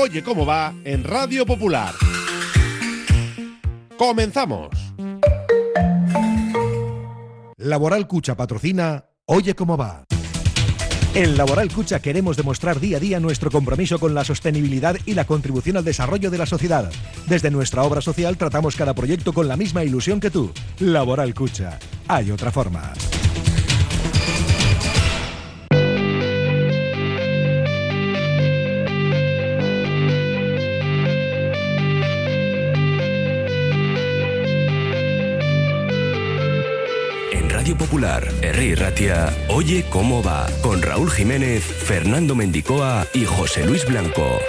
Oye cómo va en Radio Popular. Comenzamos. Laboral Cucha patrocina Oye cómo va. En Laboral Cucha queremos demostrar día a día nuestro compromiso con la sostenibilidad y la contribución al desarrollo de la sociedad. Desde nuestra obra social tratamos cada proyecto con la misma ilusión que tú. Laboral Cucha. Hay otra forma. Popular, Herri Ratia, Oye cómo va, con Raúl Jiménez, Fernando Mendicoa y José Luis Blanco.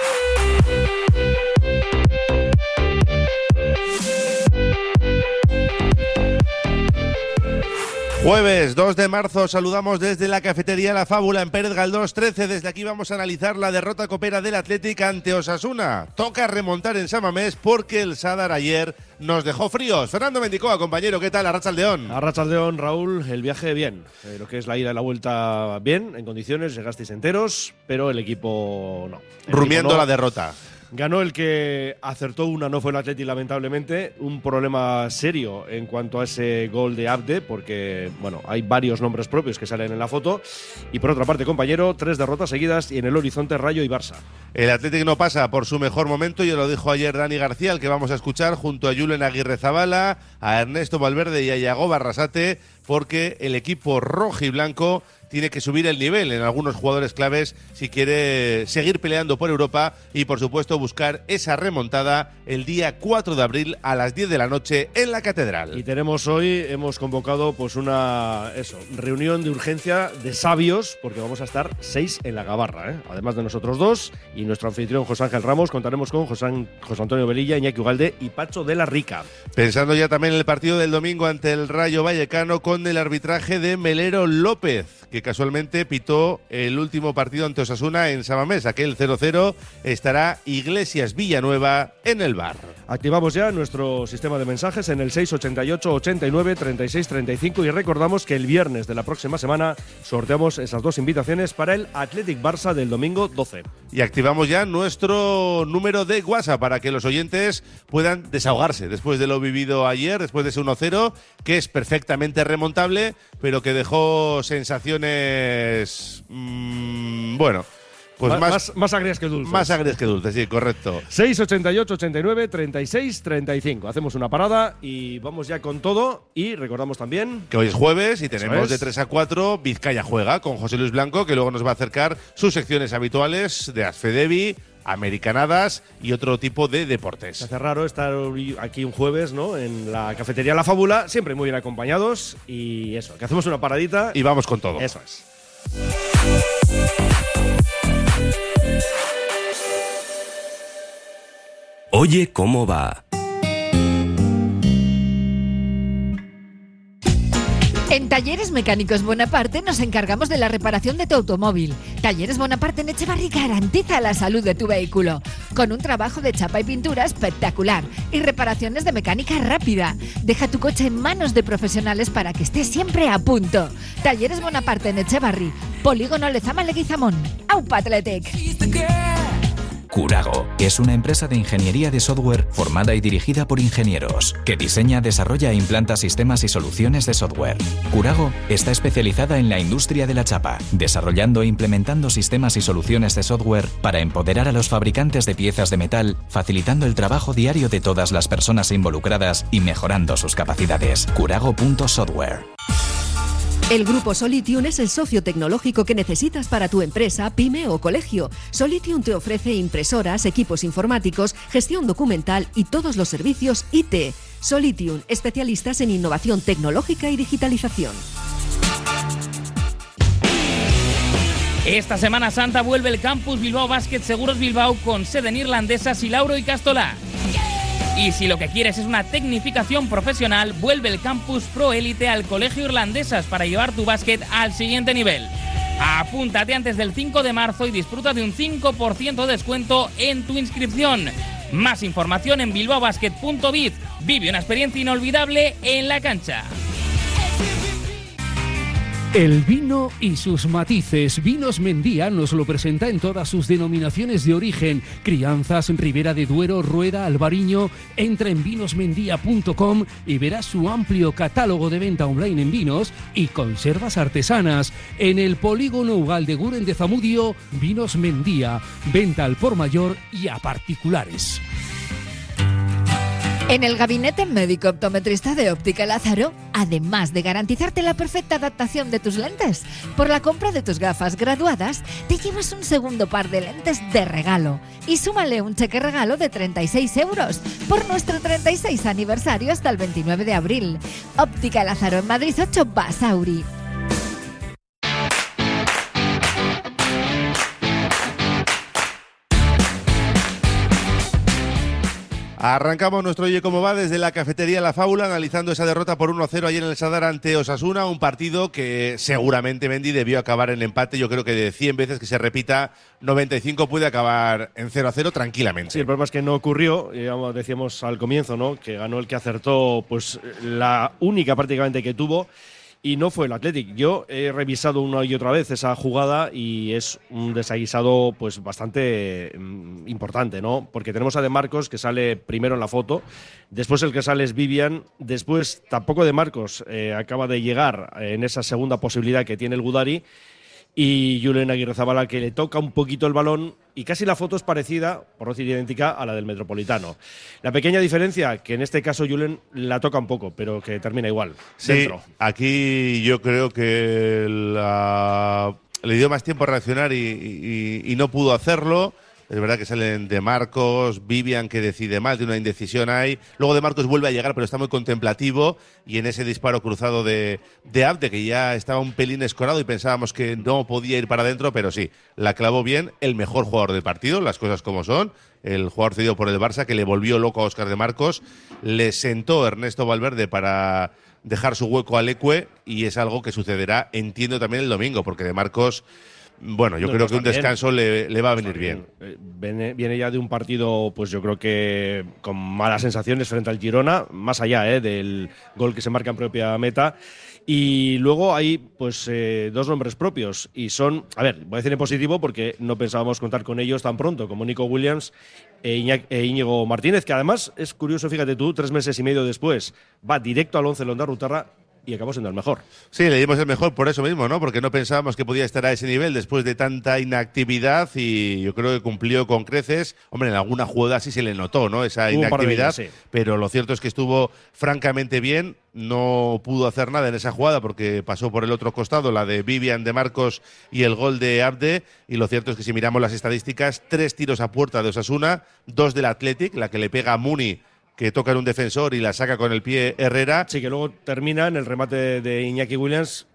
Jueves 2 de marzo saludamos desde la cafetería La Fábula en Pérez Galdós 13. Desde aquí vamos a analizar la derrota copera del Atlético ante Osasuna. Toca remontar en Samamés porque el Sadar ayer nos dejó fríos. Fernando Mendicoa, compañero, ¿qué tal? Arrachaldeón. Arrachaldeón, Raúl, el viaje bien. Eh, lo que es la ida y la vuelta bien, en condiciones, llegasteis enteros, pero el equipo no. El Rumiando equipo no. la derrota. Ganó el que acertó una, no fue el Atleti, lamentablemente. Un problema serio en cuanto a ese gol de Abde, porque, bueno, hay varios nombres propios que salen en la foto. Y por otra parte, compañero, tres derrotas seguidas y en el horizonte Rayo y Barça. El Atlético no pasa por su mejor momento, y lo dijo ayer Dani García, el que vamos a escuchar junto a Julen Aguirre Zabala, a Ernesto Valverde y a Yago Barrasate, porque el equipo rojo y blanco tiene que subir el nivel en algunos jugadores claves si quiere seguir peleando por Europa y por supuesto buscar esa remontada el día 4 de abril a las 10 de la noche en la Catedral. Y tenemos hoy, hemos convocado pues una eso, reunión de urgencia de sabios, porque vamos a estar seis en la gabarra, ¿eh? además de nosotros dos y nuestro anfitrión José Ángel Ramos, contaremos con José, An- José Antonio Velilla, Iñaki Ugalde y Pacho de la Rica. Pensando ya también en el partido del domingo ante el Rayo Vallecano con el arbitraje de Melero López, que casualmente pitó el último partido ante Osasuna en Samamés. Aquel 0-0 estará Iglesias Villanueva en el bar. Activamos ya nuestro sistema de mensajes en el 688 89 36 35 y recordamos que el viernes de la próxima semana sorteamos esas dos invitaciones para el Athletic Barça del domingo 12. Y activamos ya nuestro número de WhatsApp para que los oyentes puedan desahogarse después de lo vivido ayer, después de ese 1-0, que es perfectamente remontable, pero que dejó sensaciones. Mm, bueno, pues más, más, agrias que dulces. más agres que dulces, sí, correcto. 688 89 36 35. Hacemos una parada y vamos ya con todo. Y recordamos también. Que hoy es jueves y tenemos de 3 a 4 Vizcaya Juega con José Luis Blanco, que luego nos va a acercar sus secciones habituales de Asfedevi, Americanadas y otro tipo de Se deportes. hace raro estar aquí un jueves, ¿no? En la cafetería La Fábula, siempre muy bien acompañados. Y eso, que hacemos una paradita. Y vamos con todo. Eso es. Oye cómo va. En Talleres Mecánicos Bonaparte nos encargamos de la reparación de tu automóvil. Talleres Bonaparte en Echevarri garantiza la salud de tu vehículo. Con un trabajo de chapa y pintura espectacular y reparaciones de mecánica rápida. Deja tu coche en manos de profesionales para que esté siempre a punto. Talleres Bonaparte en Echevarri. Polígono Lezama Leguizamón. Aupa Athletic. Curago es una empresa de ingeniería de software formada y dirigida por ingenieros que diseña, desarrolla e implanta sistemas y soluciones de software. Curago está especializada en la industria de la chapa, desarrollando e implementando sistemas y soluciones de software para empoderar a los fabricantes de piezas de metal, facilitando el trabajo diario de todas las personas involucradas y mejorando sus capacidades. Curago.software. El grupo Solitium es el socio tecnológico que necesitas para tu empresa, pyme o colegio. Solitium te ofrece impresoras, equipos informáticos, gestión documental y todos los servicios IT. Solitium, especialistas en innovación tecnológica y digitalización. Esta Semana Santa vuelve el Campus Bilbao Basket Seguros Bilbao con sede en Irlandesas, Lauro y Castolá. Y si lo que quieres es una tecnificación profesional, vuelve el Campus Pro Élite al Colegio Irlandesas para llevar tu básquet al siguiente nivel. Apúntate antes del 5 de marzo y disfruta de un 5% de descuento en tu inscripción. Más información en El vino y sus matices. Vinos Mendía nos lo presenta en todas sus denominaciones de origen. Crianzas, Ribera de Duero, Rueda, Albariño. Entra en vinosmendía.com y verás su amplio catálogo de venta online en vinos y conservas artesanas. En el polígono Ugal de Guren de Zamudio, Vinos Mendía. Venta al por mayor y a particulares. En el gabinete médico optometrista de Óptica Lázaro, además de garantizarte la perfecta adaptación de tus lentes, por la compra de tus gafas graduadas, te llevas un segundo par de lentes de regalo y súmale un cheque regalo de 36 euros por nuestro 36 aniversario hasta el 29 de abril. Óptica Lázaro en Madrid 8 Basauri. Arrancamos nuestro Oye Cómo Va desde la cafetería La Fábula, analizando esa derrota por 1-0 ayer en el Sadar ante Osasuna, un partido que seguramente Mendy debió acabar en empate. Yo creo que de 100 veces que se repita, 95 puede acabar en 0-0 tranquilamente. Sí, el problema es que no ocurrió, digamos, decíamos al comienzo, ¿no? Que ganó el que acertó, pues la única prácticamente que tuvo y no fue el Athletic. Yo he revisado una y otra vez esa jugada y es un desaguisado pues bastante mm, importante, ¿no? Porque tenemos a De Marcos que sale primero en la foto, después el que sale es Vivian, después tampoco De Marcos eh, acaba de llegar en esa segunda posibilidad que tiene el Gudari y Julen Aguirre Zabala que le toca un poquito el balón y casi la foto es parecida, por no decir idéntica, a la del Metropolitano. La pequeña diferencia, que en este caso Julen la toca un poco, pero que termina igual. Sí, aquí yo creo que le dio más tiempo a reaccionar y no pudo hacerlo. Es verdad que salen de Marcos, Vivian que decide mal, de una indecisión ahí. Luego de Marcos vuelve a llegar, pero está muy contemplativo. Y en ese disparo cruzado de, de Abde, que ya estaba un pelín escorado y pensábamos que no podía ir para adentro, pero sí, la clavó bien. El mejor jugador del partido, las cosas como son. El jugador cedido por el Barça, que le volvió loco a Oscar de Marcos. Le sentó Ernesto Valverde para dejar su hueco al Ecue y es algo que sucederá, entiendo, también el domingo, porque de Marcos bueno, yo creo que un descanso le, va a venir bien. Eh, viene, ya de un partido, pues yo creo que con malas sensaciones frente al Girona, más allá eh, del gol que se marca en propia meta. Y luego hay pues eh, dos nombres propios y son, a ver, voy a decir en positivo porque no pensábamos contar con ellos tan pronto como Nico Williams e, e Íñigo Martínez, que además es curioso, fíjate tú, tres meses y medio después va directo al once Londa Rutarra y acabó siendo el mejor. Sí, le dimos el mejor por eso mismo, ¿no? Porque no pensábamos que podía estar a ese nivel después de tanta inactividad y yo creo que cumplió con creces. Hombre, en alguna jugada sí se le notó, ¿no? Esa inactividad, pero lo cierto es que estuvo francamente bien. No pudo hacer nada en esa jugada porque pasó por el otro costado, la de Vivian de Marcos y el gol de Abde. Y lo cierto es que si miramos las estadísticas, tres tiros a puerta de Osasuna, dos del Athletic, la que le pega a Muni que toca en un defensor y la saca con el pie Herrera. Sí, que luego termina en el remate de Iñaki Williams,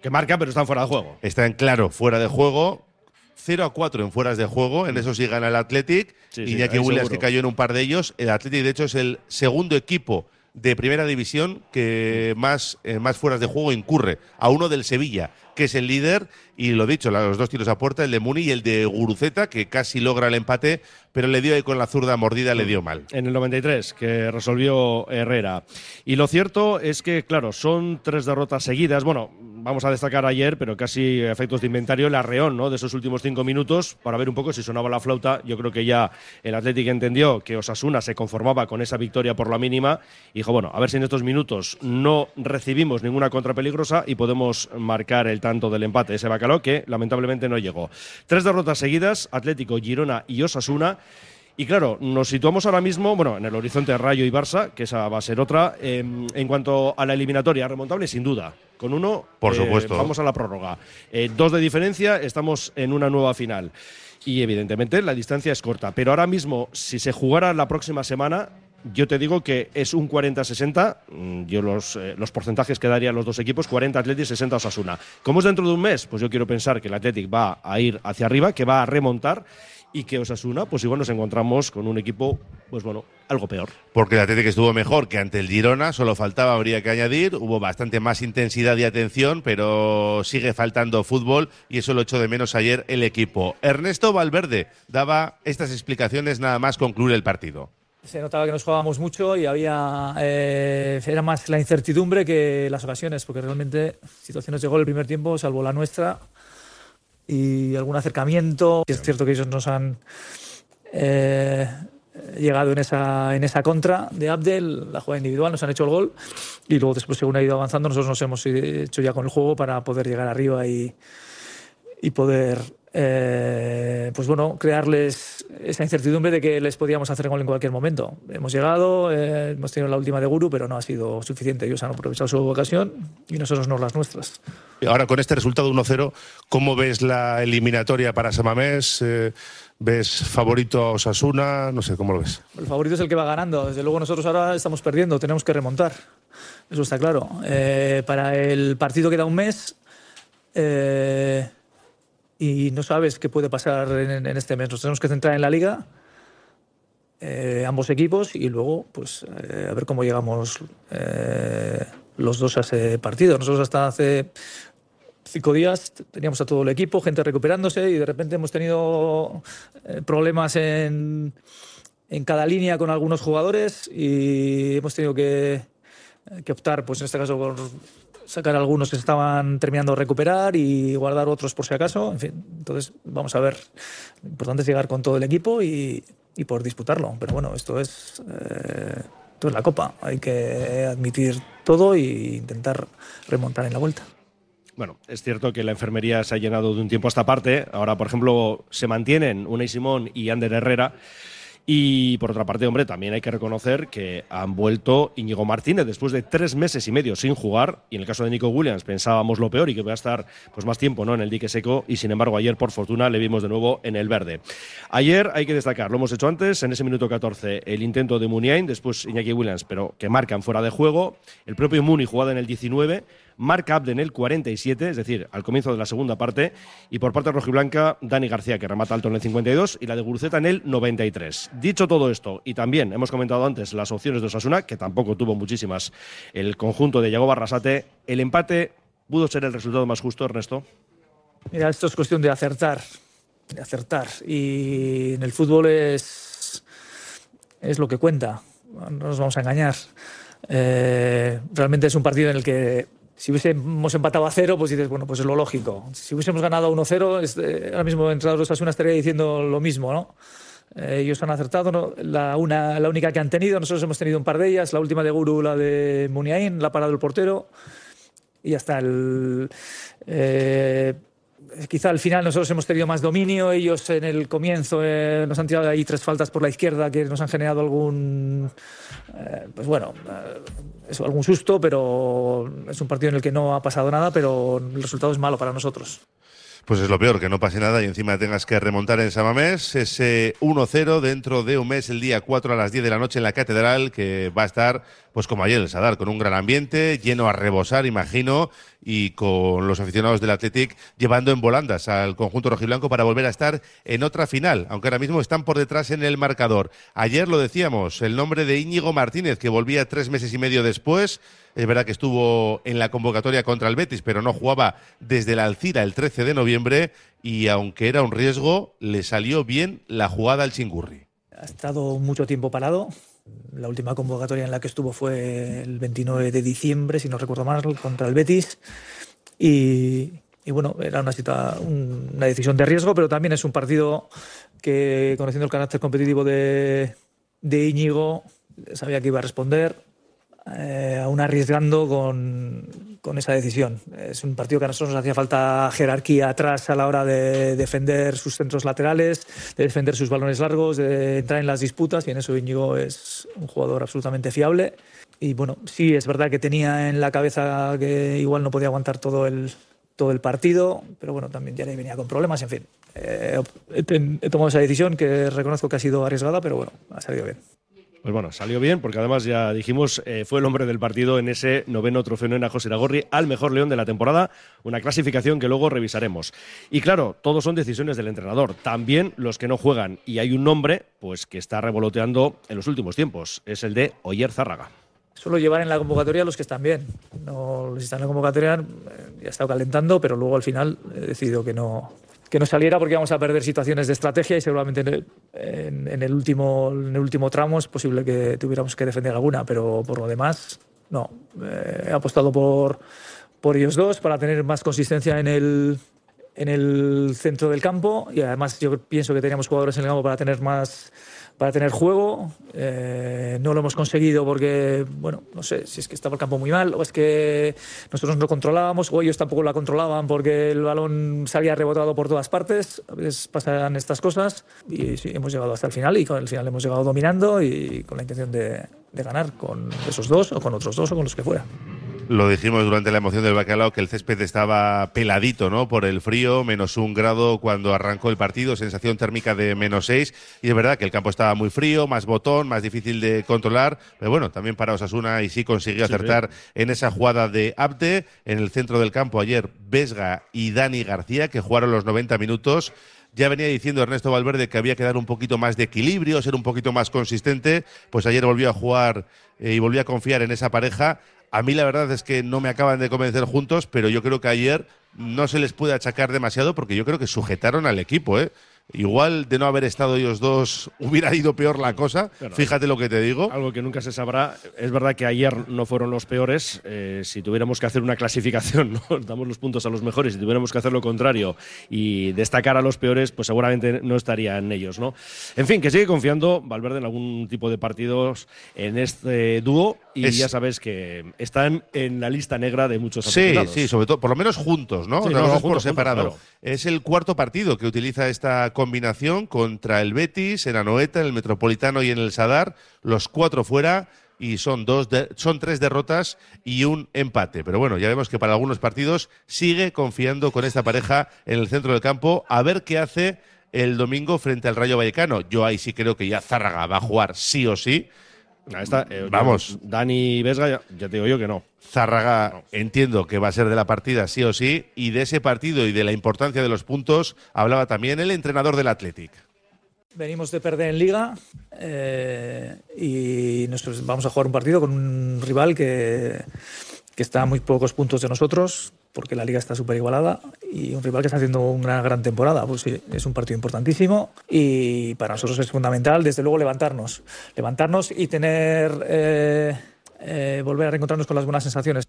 que marca, pero están fuera de juego. Está en claro, fuera de juego. 0 a 4 en fueras de juego, en eso sí gana el Athletic. Iñaki Williams que cayó en un par de ellos. El Athletic, de hecho, es el segundo equipo de primera división que más, eh, más fueras de juego incurre, a uno del Sevilla, que es el líder, y lo dicho, los dos tiros a puerta, el de Muni y el de Guruceta, que casi logra el empate, pero le dio ahí con la zurda mordida, le dio mal. En el 93, que resolvió Herrera. Y lo cierto es que, claro, son tres derrotas seguidas. Bueno, vamos a destacar ayer, pero casi efectos de inventario, el arreón ¿no? de esos últimos cinco minutos, para ver un poco si sonaba la flauta. Yo creo que ya el Atlético entendió que Osasuna se conformaba con esa victoria por la mínima y dijo, bueno, a ver si en estos minutos no recibimos ninguna contra peligrosa y podemos marcar el tanto del empate. Ese bacalao que lamentablemente no llegó. Tres derrotas seguidas, Atlético, Girona y Osasuna. Y claro, nos situamos ahora mismo, bueno, en el horizonte Rayo y Barça, que esa va a ser otra. Em, en cuanto a la eliminatoria, remontable, sin duda. Con uno, por supuesto, eh, vamos a la prórroga. Eh, dos de diferencia, estamos en una nueva final. Y evidentemente la distancia es corta. Pero ahora mismo, si se jugara la próxima semana, yo te digo que es un 40-60. Mm, yo los, eh, los porcentajes que darían los dos equipos, 40 Atletic, 60 Osasuna. ¿Cómo es dentro de un mes? Pues yo quiero pensar que el Athletic va a ir hacia arriba, que va a remontar y que Osasuna, pues igual nos encontramos con un equipo, pues bueno, algo peor. Porque el Atlético estuvo mejor que ante el Girona, solo faltaba, habría que añadir, hubo bastante más intensidad y atención, pero sigue faltando fútbol y eso lo echó de menos ayer el equipo. Ernesto Valverde daba estas explicaciones nada más concluir el partido. se notaba que nos jugábamos mucho y había eh, era más la incertidumbre que las ocasiones, porque realmente situaciones de gol el primer tiempo, salvo la nuestra y algún acercamiento. Es cierto que ellos nos han eh, llegado en esa, en esa contra de Abdel, la jugada individual, nos han hecho el gol y luego después según ha ido avanzando nosotros nos hemos hecho ya con el juego para poder llegar arriba y, y poder eh, pues bueno, crearles esa incertidumbre de que les podíamos hacer gol en cualquier momento. Hemos llegado, eh, hemos tenido la última de Guru, pero no ha sido suficiente. Ellos han aprovechado su ocasión y nosotros no las nuestras. Ahora con este resultado 1-0, ¿cómo ves la eliminatoria para Samamés? Eh, ¿Ves favorito a Osasuna? No sé, ¿cómo lo ves? El favorito es el que va ganando. Desde luego nosotros ahora estamos perdiendo, tenemos que remontar. Eso está claro. para el partido queda un mes y no sabes qué puede pasar en, este mes. Nos tenemos que centrar en la liga, eh, ambos equipos, y luego pues eh, a ver cómo llegamos eh, los dos a ese partido. Nosotros hasta hace cinco días teníamos a todo el equipo, gente recuperándose, y de repente hemos tenido problemas en, en cada línea con algunos jugadores y hemos tenido que, que optar, pues en este caso, por sacar algunos que se estaban terminando de recuperar y guardar otros por si acaso. En fin, entonces vamos a ver. Lo importante es llegar con todo el equipo y, y por disputarlo. Pero bueno, esto es, eh, esto es la Copa. Hay que admitir todo e intentar remontar en la vuelta. Bueno, es cierto que la enfermería se ha llenado de un tiempo a esta parte. Ahora, por ejemplo, se mantienen Unai Simón y Ander Herrera y por otra parte, hombre, también hay que reconocer que han vuelto Íñigo Martínez después de tres meses y medio sin jugar. Y en el caso de Nico Williams pensábamos lo peor y que va a estar pues, más tiempo ¿no? en el dique seco. Y sin embargo, ayer, por fortuna, le vimos de nuevo en el verde. Ayer hay que destacar, lo hemos hecho antes, en ese minuto 14, el intento de Muniain, después Iñaki Williams, pero que marcan fuera de juego. El propio Muni jugada en el 19 marca Abde en el 47, es decir, al comienzo de la segunda parte, y por parte rojiblanca, Dani García, que remata alto en el 52, y la de Guruceta en el 93. Dicho todo esto, y también hemos comentado antes las opciones de Osasuna, que tampoco tuvo muchísimas el conjunto de Yago Barrasate, el empate pudo ser el resultado más justo, Ernesto. Mira, esto es cuestión de acertar, de acertar, y en el fútbol es, es lo que cuenta, no nos vamos a engañar. Eh, realmente es un partido en el que si hubiésemos empatado a cero, pues dices, bueno, pues es lo lógico. Si hubiésemos ganado 1-0, este, ahora mismo entrados los Asuna estaría diciendo lo mismo, ¿no? Eh, ellos han acertado, la, una, la única que han tenido, nosotros hemos tenido un par de ellas, la última de Guru, la de Muniain, la parada del portero, y hasta el... Eh, quizá al final nosotros hemos tenido más dominio, ellos en el comienzo eh, nos han tirado ahí tres faltas por la izquierda que nos han generado algún, eh, pues bueno, eh, algún susto, pero es un partido en el que no ha pasado nada, pero el resultado es malo para nosotros. Pues es lo peor, que no pase nada y encima tengas que remontar en Samamés ese 1-0 dentro de un mes, el día 4 a las 10 de la noche en la Catedral, que va a estar, pues como ayer el Sadar, con un gran ambiente, lleno a rebosar, imagino, y con los aficionados del Athletic llevando en volandas al conjunto rojiblanco para volver a estar en otra final, aunque ahora mismo están por detrás en el marcador. Ayer lo decíamos, el nombre de Íñigo Martínez, que volvía tres meses y medio después, es verdad que estuvo en la convocatoria contra el Betis, pero no jugaba desde la Alcira el 13 de noviembre y aunque era un riesgo, le salió bien la jugada al Chingurri. Ha estado mucho tiempo parado. La última convocatoria en la que estuvo fue el 29 de diciembre, si no recuerdo mal, contra el Betis. Y, bueno, era una, una decisión de riesgo, pero también es un partido que, conociendo el carácter competitivo de, de Íñigo, sabía que iba a responder eh, aún arriesgando con, esa decisión. Es un partido que a nosotros nos hacía falta jerarquía atrás a la hora de defender sus centros laterales, de defender sus balones largos, de entrar en las disputas, y en eso Íñigo es un jugador absolutamente fiable. Y bueno, sí, es verdad que tenía en la cabeza que igual no podía aguantar todo el, partido, pero bueno, también ya venía con problemas, en fin. Eh, he tomado esa decisión que reconozco que ha sido arriesgada, pero bueno, ha salido bien. Pues bueno, salió bien porque además ya dijimos, eh, fue el hombre del partido en ese noveno trofeo en José Iragorri al mejor león de la temporada, una clasificación que luego revisaremos. Y claro, todos son decisiones del entrenador, también los que no juegan. Y hay un nombre pues que está revoloteando en los últimos tiempos, es el de Oyer Zárraga. Suelo llevar en la convocatoria a los que están bien. No, los están en la convocatoria eh, ya he estado calentando, pero luego al final he decidido que no, que no saliera porque íbamos a perder situaciones de estrategia y seguramente en el, último, en el último tramo es posible que tuviéramos que defender alguna, pero por lo demás, no. Eh, he apostado por, por ellos dos para tener más consistencia en el, en el centro del campo y además yo pienso que teníamos jugadores en el campo para tener más para tener juego. Eh, no lo hemos conseguido porque, bueno, no sé si es que estaba el campo muy mal o es que nosotros no controlábamos o ellos tampoco la controlaban porque el balón salía rebotado por todas partes. A veces pasan estas cosas y sí, hemos llegado hasta el final y con el final hemos llegado dominando y con la intención de, de ganar con esos dos o con otros dos o con los que fuera. Lo dijimos durante la emoción del bacalao que el césped estaba peladito, ¿no? Por el frío, menos un grado cuando arrancó el partido, sensación térmica de menos seis. Y es verdad que el campo estaba muy frío, más botón, más difícil de controlar. Pero bueno, también para Osasuna y sí consiguió acertar en esa jugada de Abde. En el centro del campo ayer, Vesga y Dani García, que jugaron los 90 minutos. Ya venía diciendo Ernesto Valverde que había que dar un poquito más de equilibrio, ser un poquito más consistente. Pues ayer volvió a jugar eh, y volvió a confiar en esa pareja. A mí la verdad es que no me acaban de convencer juntos, pero yo creo que ayer no se les puede achacar demasiado porque yo creo que sujetaron al equipo, ¿eh? Igual de no haber estado ellos dos hubiera ido peor la cosa. Fíjate lo que te digo. Algo que nunca se sabrá. Es verdad que ayer no fueron los peores. Eh, si tuviéramos que hacer una clasificación, ¿no? damos los puntos a los mejores. Si tuviéramos que hacer lo contrario y destacar a los peores, pues seguramente no estarían ellos. ¿no? En fin, que sigue confiando Valverde en algún tipo de partidos en este dúo y ya sabes que están en la lista negra de muchos Sí, sí, sobre todo, por lo menos juntos, ¿no? no, por separado. Es el cuarto partido que utiliza esta combinación contra el Betis, en Anoeta, en el Metropolitano y en el Sadar, los cuatro fuera y son dos son tres derrotas y un empate. Pero bueno, ya vemos que para algunos partidos sigue confiando con esta pareja en el centro del campo a ver qué hace el domingo frente al Rayo Vallecano. Yo ahí sí creo que ya Zárraga va a jugar sí o sí. Eh, Vamos. Dani Vesga, ya, te digo yo que no. Zárraga entiendo que va a ser de la partida sí o sí, y de ese partido y de la importancia de los puntos hablaba también el entrenador del Athletic. Venimos de perder en Liga eh, y nosotros vamos a jugar un partido con un rival que, que está a muy pocos puntos de nosotros, porque la liga está súper igualada y un rival que está haciendo una gran temporada. Pues sí, es un partido importantísimo y para nosotros es fundamental, desde luego, levantarnos. Levantarnos y tener. Eh, eh, volver a reencontrarnos con las buenas sensaciones.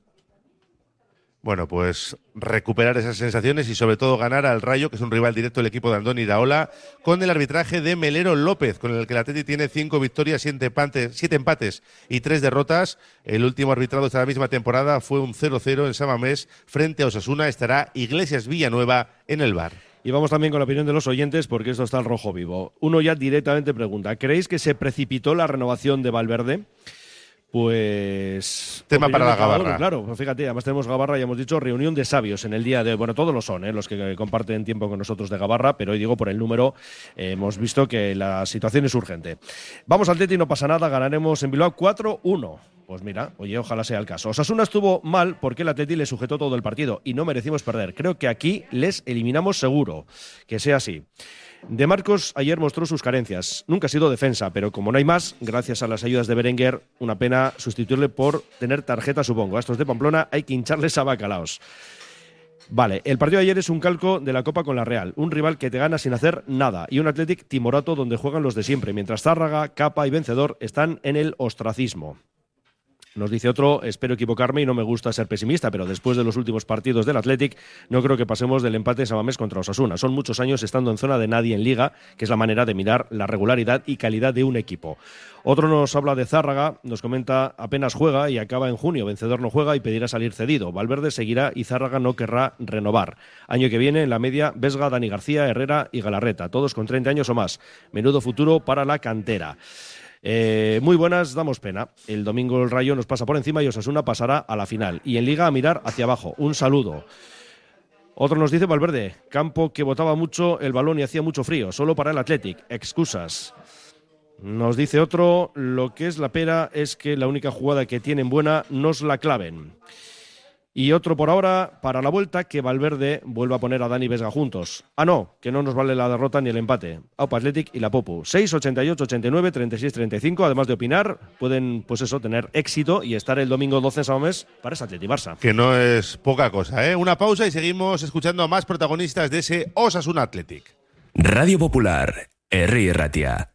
Bueno, pues recuperar esas sensaciones y sobre todo ganar al Rayo, que es un rival directo del equipo de Andoni Daola, con el arbitraje de Melero López, con el que el Atleti tiene cinco victorias, siete empates, siete empates y tres derrotas. El último arbitrado esta misma temporada fue un 0-0 en Samamés frente a Osasuna. Estará Iglesias Villanueva en el bar. Y vamos también con la opinión de los oyentes, porque esto está al rojo vivo. Uno ya directamente pregunta, ¿creéis que se precipitó la renovación de Valverde? Pues. Tema para la gabarra. claro, pues fíjate, además tenemos gabarra, ya hemos dicho, reunión de sabios en el día de hoy. Bueno, todos lo son, ¿eh? los que comparten tiempo con nosotros de gabarra, pero hoy digo por el número, eh, hemos visto que la situación es urgente. Vamos al Teti, no pasa nada, ganaremos en Bilbao 4-1. Pues mira, oye, ojalá sea el caso. Osasuna estuvo mal porque el Atleti le sujetó todo el partido y no merecimos perder. Creo que aquí les eliminamos seguro. Que sea así. De Marcos ayer mostró sus carencias. Nunca ha sido defensa, pero como no hay más, gracias a las ayudas de Berenguer, una pena sustituirle por tener tarjeta, supongo. A estos de Pamplona hay que hincharles a bacalaos. Vale, el partido de ayer es un calco de la Copa con la Real, un rival que te gana sin hacer nada y un Athletic timorato donde juegan los de siempre, mientras Zárraga, Capa y Vencedor están en el ostracismo. Nos dice otro, espero equivocarme y no me gusta ser pesimista, pero después de los últimos partidos del Athletic, no creo que pasemos del empate en Sabamés contra Osasuna. Son muchos años estando en zona de nadie en liga, que es la manera de mirar la regularidad y calidad de un equipo. Otro nos habla de Zárraga, nos comenta apenas juega y acaba en junio. Vencedor no juega y pedirá salir cedido. Valverde seguirá y Zárraga no querrá renovar. Año que viene en la media Vesga, Dani García, Herrera y Galarreta, todos con 30 años o más. Menudo futuro para la cantera. Eh, muy buenas, damos pena. El domingo el Rayo nos pasa por encima y Osasuna pasará a la final. Y en Liga a mirar hacia abajo. Un saludo. Otro nos dice Valverde, campo que botaba mucho el balón y hacía mucho frío, solo para el Athletic. Excusas. Nos dice otro, lo que es la pera es que la única jugada que tienen buena nos la claven. Y otro por ahora para la vuelta que Valverde vuelva a poner a Dani Vesga juntos. Ah, no, que no nos vale la derrota ni el empate. Aupa Athletic y la Popu. 6, 88, 89, 36, 35. Además de opinar, pueden, pues eso, tener éxito y estar el domingo 12 en Samamés para ese Atleti Barça. Que no es poca cosa, ¿eh? Una pausa y seguimos escuchando a más protagonistas de ese Osasuna Athletic. Radio Popular, Herri Ratia.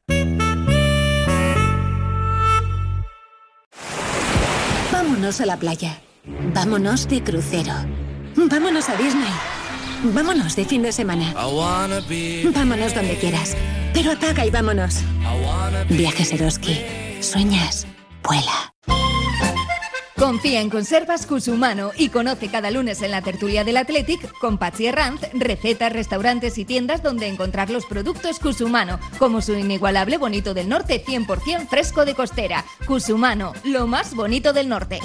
Vámonos a la playa. Vámonos de crucero. Vámonos a Disney. Vámonos de fin de semana. Vámonos donde quieras. Pero apaga y vámonos. Viajes Eroski. Sueñas. Vuela. Confía en Conservas Cusumano y conoce cada lunes en la tertulia del Athletic con Patsy Herranz recetas, restaurantes y tiendas donde encontrar los productos Cusumano, como su inigualable bonito del norte 100% fresco de costera. Cusumano, lo más bonito del norte.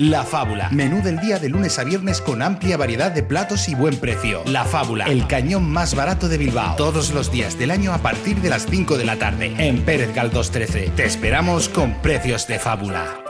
La Fábula. Menú del día de lunes a viernes con amplia variedad de platos y buen precio. La Fábula. El cañón más barato de Bilbao. Todos los días del año a partir de las 5 de la tarde. En Pérez Galdós 13. Te esperamos con precios de fábula.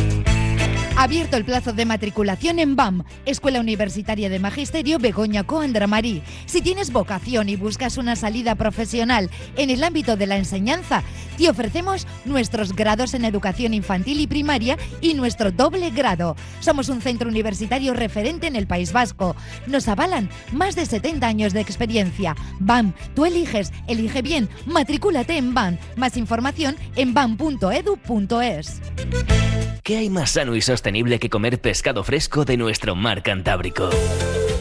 Abierto el plazo de matriculación en BAM, Escuela Universitaria de Magisterio Begoña Coandramarí. Si tienes vocación y buscas una salida profesional en el ámbito de la enseñanza, te ofrecemos nuestros grados en educación infantil y primaria y nuestro doble grado. Somos un centro universitario referente en el País Vasco. Nos avalan más de 70 años de experiencia. BAM, tú eliges, elige bien, matricúlate en BAM. Más información en bam.edu.es. ¿Qué hay más sano y sostenible que comer pescado fresco de nuestro mar Cantábrico?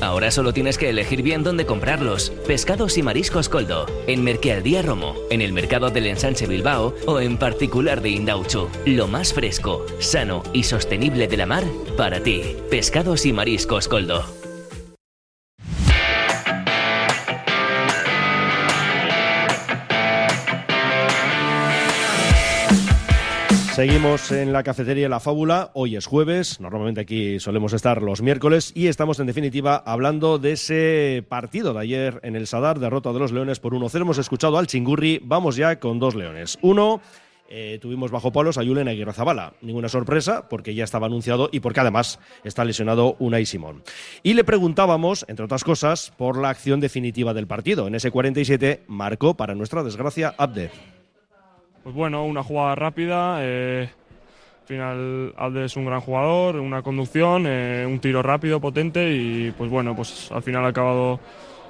Ahora solo tienes que elegir bien dónde comprarlos. Pescados y mariscos Coldo, en Merquealdía Romo, en el mercado del Ensanche Bilbao o en particular de Indauchu. Lo más fresco, sano y sostenible de la mar para ti. Pescados y mariscos Coldo. Seguimos en la cafetería La Fábula. Hoy es jueves, normalmente aquí solemos estar los miércoles y estamos en definitiva hablando de ese partido de ayer en el Sadar, derrota de los Leones por 1-0. Hemos escuchado al Chingurri, vamos ya con dos Leones. Uno, eh, tuvimos bajo palos a Julen Aguirre Zabala. Ninguna sorpresa porque ya estaba anunciado y porque además está lesionado Unai Simón. Y le preguntábamos, entre otras cosas, por la acción definitiva del partido. En ese 47 marcó, para nuestra desgracia, Abde. Pues bueno, una jugada rápida. Eh, al final, Alde es un gran jugador, una conducción, eh, un tiro rápido, potente y pues bueno, pues al final ha acabado,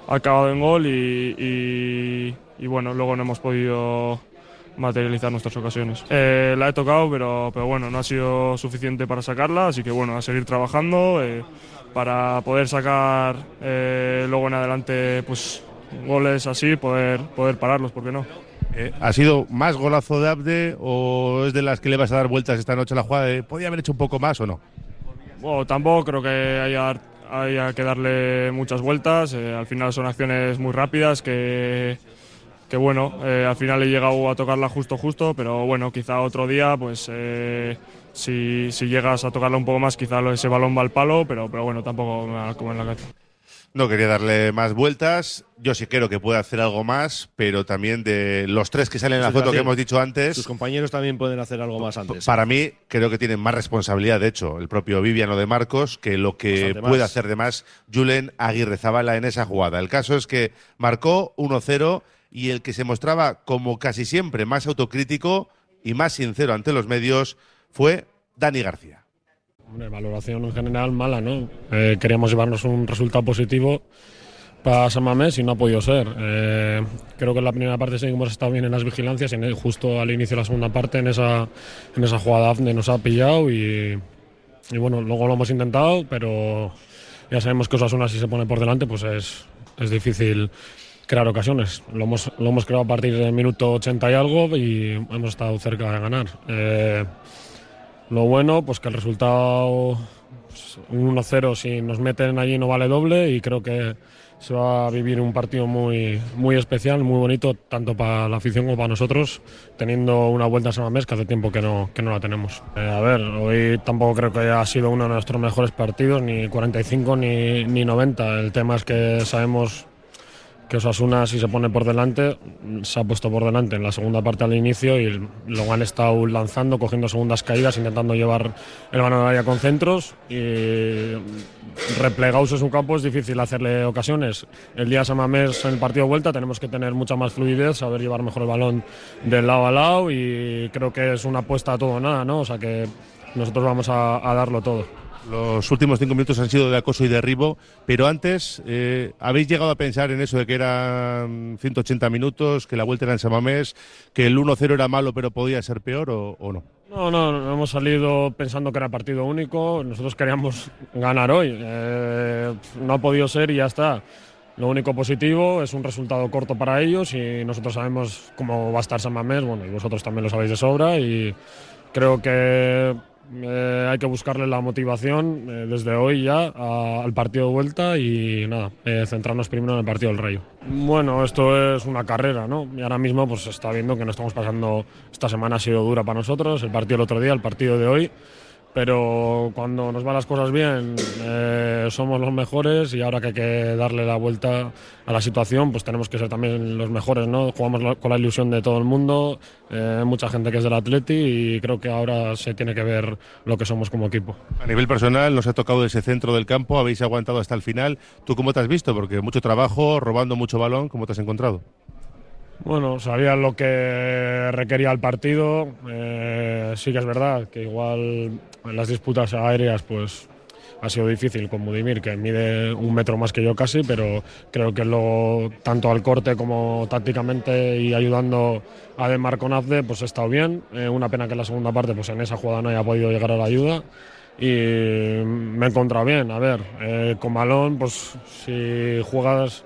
ha acabado en gol y, bueno, luego no hemos podido materializar nuestras ocasiones. Eh, la he tocado, pero, pero bueno, no ha sido suficiente para sacarla, así que bueno, a seguir trabajando eh, para poder sacar eh, luego en adelante pues goles así, poder, poder pararlos, ¿por qué no? Eh, ¿Ha sido más golazo de Abde o es de las que le vas a dar vueltas esta noche a la jugada? de, ¿Podía haber hecho un poco más o no? Bueno, tampoco creo que haya, haya que darle muchas vueltas. eh, al final son acciones muy rápidas que, que bueno, eh, al final he llegado a tocarla justo justo, pero bueno, quizá otro día, pues eh, si, si llegas a tocarla un poco más, quizá ese balón va al palo, pero, pero bueno, tampoco me va a comer la cabeza. No quería darle más vueltas. Yo sí creo que puede hacer algo más, pero también de los tres que salen en la foto que hemos dicho antes. Sus compañeros también pueden hacer algo más antes. Para mí, creo que tienen más responsabilidad, de hecho, el propio Viviano de Marcos, que lo que puede más. hacer de más Julen Aguirre Zabala en esa jugada. El caso es que marcó 1-0 y el que se mostraba, como casi siempre, más autocrítico y más sincero ante los medios fue Dani García. Hombre, valoración en general mala, ¿no? Eh, queríamos llevarnos un resultado positivo para San Mamés y no ha podido ser. Eh, creo que en la primera parte sí hemos estado bien en las vigilancias y en el- justo al inicio de la segunda parte en esa, en esa jugada nos ha pillado y, y bueno, luego lo hemos intentado, pero ya sabemos que Osasuna si se pone por delante pues es, es difícil crear ocasiones. Lo hemos, lo hemos creado a partir del minuto 80 y algo y hemos estado cerca de ganar. Eh, Lo bueno, pues que el resultado pues, un 1-0 si nos meten allí no vale doble y creo que se va a vivir un partido muy, muy especial, muy bonito, tanto para la afición como para nosotros, teniendo una vuelta a Samamés que hace tiempo que no, que no la tenemos. Eh, a ver, hoy tampoco creo que haya sido uno de nuestros mejores partidos, ni 45 ni, ni 90. El tema es que sabemos que Osasuna si se pone por delante, se ha puesto por delante en la segunda parte al inicio y lo han estado lanzando, cogiendo segundas caídas, intentando llevar el mano de área con centros y replegados en su campo es difícil hacerle ocasiones. El día de San Mamés en el partido de vuelta tenemos que tener mucha más fluidez, saber llevar mejor el balón del lado a lado y creo que es una apuesta a todo o nada, ¿no? O sea que nosotros vamos a darlo todo. Los últimos cinco minutos han sido de acoso y derribo, pero antes, eh, ¿habéis llegado a pensar en eso de que eran 180 minutos, que la vuelta era en Samamés, que el 1-0 era malo pero podía ser peor o, o no? No, no, no hemos salido pensando que era partido único. Nosotros queríamos ganar hoy. Eh, no ha podido ser y ya está. Lo único positivo es un resultado corto para ellos y nosotros sabemos cómo va a estar San Mamés, bueno, y vosotros también lo sabéis de sobra y creo que eh, hay que buscarle la motivación eh, desde hoy ya al partido de vuelta y nada, eh, centrarnos primero en el partido del Rayo. Bueno, esto es una carrera, ¿no? Y ahora mismo pues se está viendo que no estamos pasando, esta semana ha sido dura para nosotros, el partido del otro día, el partido de hoy, pero cuando nos van las cosas bien eh, somos los mejores y ahora que hay que darle la vuelta a la situación pues tenemos que ser también los mejores no jugamos con la ilusión de todo el mundo eh, mucha gente que es del Atleti y creo que ahora se tiene que ver lo que somos como equipo A nivel personal, nos ha tocado ese centro del campo, habéis aguantado hasta el final. ¿Tú cómo te has visto? Porque mucho trabajo, robando mucho balón, ¿cómo te has encontrado? Bueno, sabía lo que requería el partido. eh, sí que es verdad que igual en las disputas aéreas pues ha sido difícil con Budimir, que mide un metro más que yo casi, pero creo que lo, tanto al corte como tácticamente y ayudando a Demar con pues ha estado bien. Eh, una pena que en la segunda parte pues en esa jugada no haya podido llegar a la ayuda. Y me he encontrado bien. A ver, eh, con balón, pues si juegas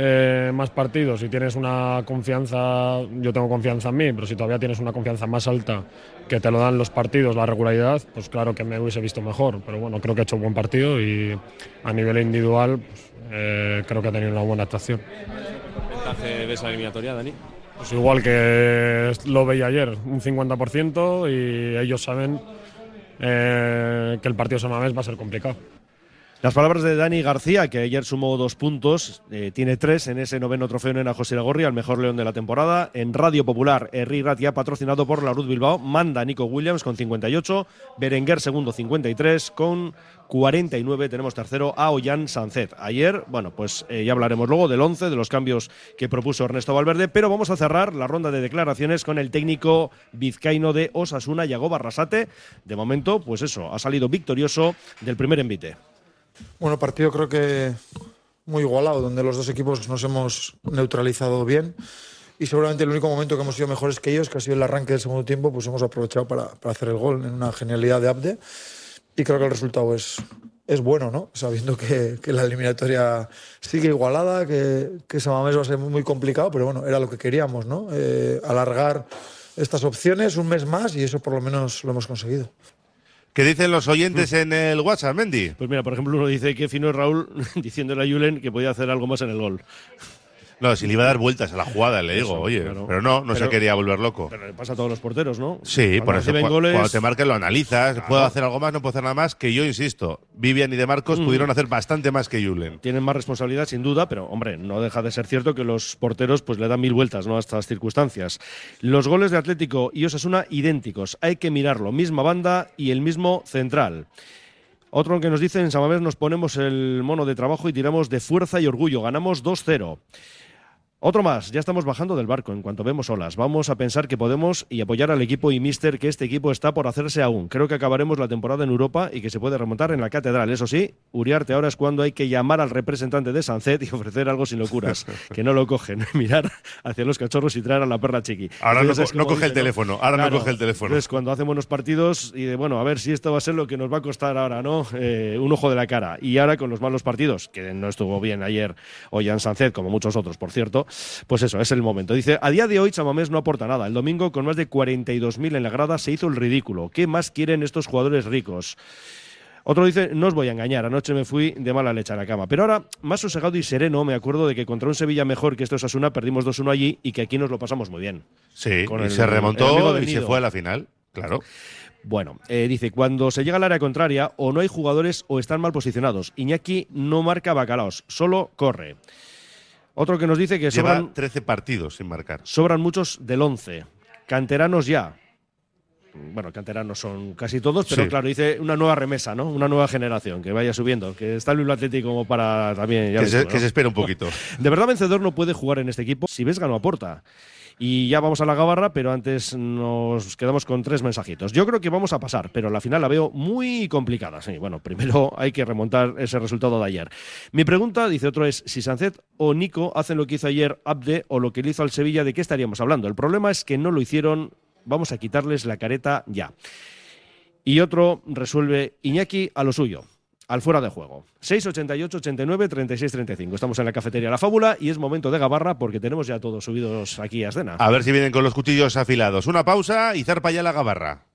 eh, más partidos y tienes una confianza, yo tengo confianza en mí, pero si todavía tienes una confianza más alta que te lo dan los partidos, la regularidad, pues claro que me hubiese visto mejor. Pero bueno, creo que he hecho un buen partido y a nivel individual pues, eh, creo que ha tenido una buena actuación. porcentaje de esa eliminatoria, Dani? Pues igual que lo veía ayer, un 50% y ellos saben eh, que el partido de San Mamés va a ser complicado. Las palabras de Dani García, que ayer sumó dos puntos, eh, tiene tres en ese noveno trofeo en José Lagorri, al mejor león de la temporada. En Radio Popular, Herri Ratia, patrocinado por la Ruth Bilbao, manda Nico Williams con 58, Berenguer segundo 53, con 49 tenemos tercero a Ollán Sancet. Ayer, bueno, pues eh, ya hablaremos luego del 11, de los cambios que propuso Ernesto Valverde, pero vamos a cerrar la ronda de declaraciones con el técnico vizcaíno de Osasuna, Yago Barrasate. De momento, pues eso, ha salido victorioso del primer envite. Bueno, partido creo que muy igualado, donde los dos equipos nos hemos neutralizado bien. Y seguramente el único momento que hemos sido mejores que ellos, que ha sido el arranque del segundo tiempo, pues hemos aprovechado para, para hacer el gol en una genialidad de Abde. Y creo que el resultado es, es bueno, ¿no? Sabiendo que, la eliminatoria sigue igualada, que, que Samamés va a ser muy, muy complicado, pero bueno, era lo que queríamos, ¿no? Eh, alargar estas opciones un mes más y eso por lo menos lo hemos conseguido. ¿Qué dicen los oyentes en el WhatsApp, Mendy? Pues mira, por ejemplo, uno dice que fino es Raúl diciéndole a Julen que podía hacer algo más en el gol. No, si le iba a dar vueltas a la jugada, le digo, Eso, oye, claro. pero no, no se quería volver loco. Pero le pasa a todos los porteros, ¿no? Sí, Cuando por eso. reciben cu- goles- Cuando te marquen lo analizas. Claro. Puedo hacer algo más, no puedo hacer nada más. Que yo insisto, Vivian y De Marcos Mm. pudieron hacer bastante más que Julen. Tienen más responsabilidad, sin duda, pero hombre, no deja de ser cierto que los porteros pues le dan mil vueltas ¿no? a estas circunstancias. Los goles de Atlético y Osasuna idénticos. Hay que mirarlo. Misma banda y el mismo central. Otro que nos dice, en Samamés nos ponemos el mono de trabajo y tiramos de fuerza y orgullo. Ganamos 2-0. Otro más, ya estamos bajando del barco en cuanto vemos olas. Vamos a pensar que podemos y apoyar al equipo y mister que este equipo está por hacerse aún. Creo que acabaremos la temporada en Europa y que se puede remontar en la catedral. Eso sí, Uriarte ahora es cuando hay que llamar al representante de Sancet y ofrecer algo sin locuras. que no lo cogen. Mirar hacia los cachorros y traer a la perla chiqui. Ahora Entonces no es co- no como coge el teléfono, ahora no coge el teléfono. Entonces cuando hacen buenos partidos y de bueno, a ver si esto va a ser lo que nos va a costar ahora, ¿no? Eh, un ojo de la cara. Y ahora con los malos partidos, que no estuvo bien ayer Ollán Sancet, como muchos otros, por cierto, pues eso, es el momento. Dice, a día de hoy Chamamés no aporta nada. El domingo, con más de 42.000 en la grada, se hizo el ridículo. ¿Qué más quieren estos jugadores ricos? Otro dice, no os voy a engañar, anoche me fui de mala leche a la cama. Pero ahora, más sosegado y sereno, me acuerdo de que contra un Sevilla mejor que esto es Asuna, perdimos 2-1 allí y que aquí nos lo pasamos muy bien. Sí, Con y el- se remontó y se fue a la final. Claro. Bueno, eh, dice, cuando se llega al área contraria, o no hay jugadores o están mal posicionados. Iñaki no marca bacalaos, solo corre. Otro que nos dice que Lleva sobran, 13 partidos sin marcar. sobran muchos del 11. Canteranos ya. Bueno, canteranos son casi todos, pero Sí. claro, dice una nueva remesa, ¿no? Una nueva generación que vaya subiendo. Que está el Bilbao Atlético como para también. ya Que ves se, ¿no? que se espere un poquito. De verdad, vencedor no puede jugar en este equipo. Si Vesga no aporta. Y ya vamos a la gabarra, pero antes nos quedamos con tres mensajitos. Yo creo que vamos a pasar, pero la final la veo muy complicada. Sí, bueno, primero hay que remontar ese resultado de ayer. Mi pregunta, dice otro, es si Sancet o Nico hacen lo que hizo ayer Abde o lo que le hizo al Sevilla, ¿de qué estaríamos hablando? El problema es que no lo hicieron. Vamos a quitarles la careta ya. Y otro resuelve Iñaki a lo suyo, al fuera de juego. 688 89 36 35. Estamos en la cafetería La Fábula y es momento de gabarra porque tenemos ya todos subidos aquí a escena. A ver si vienen con los cuchillos afilados. Una pausa y zarpa ya la gabarra.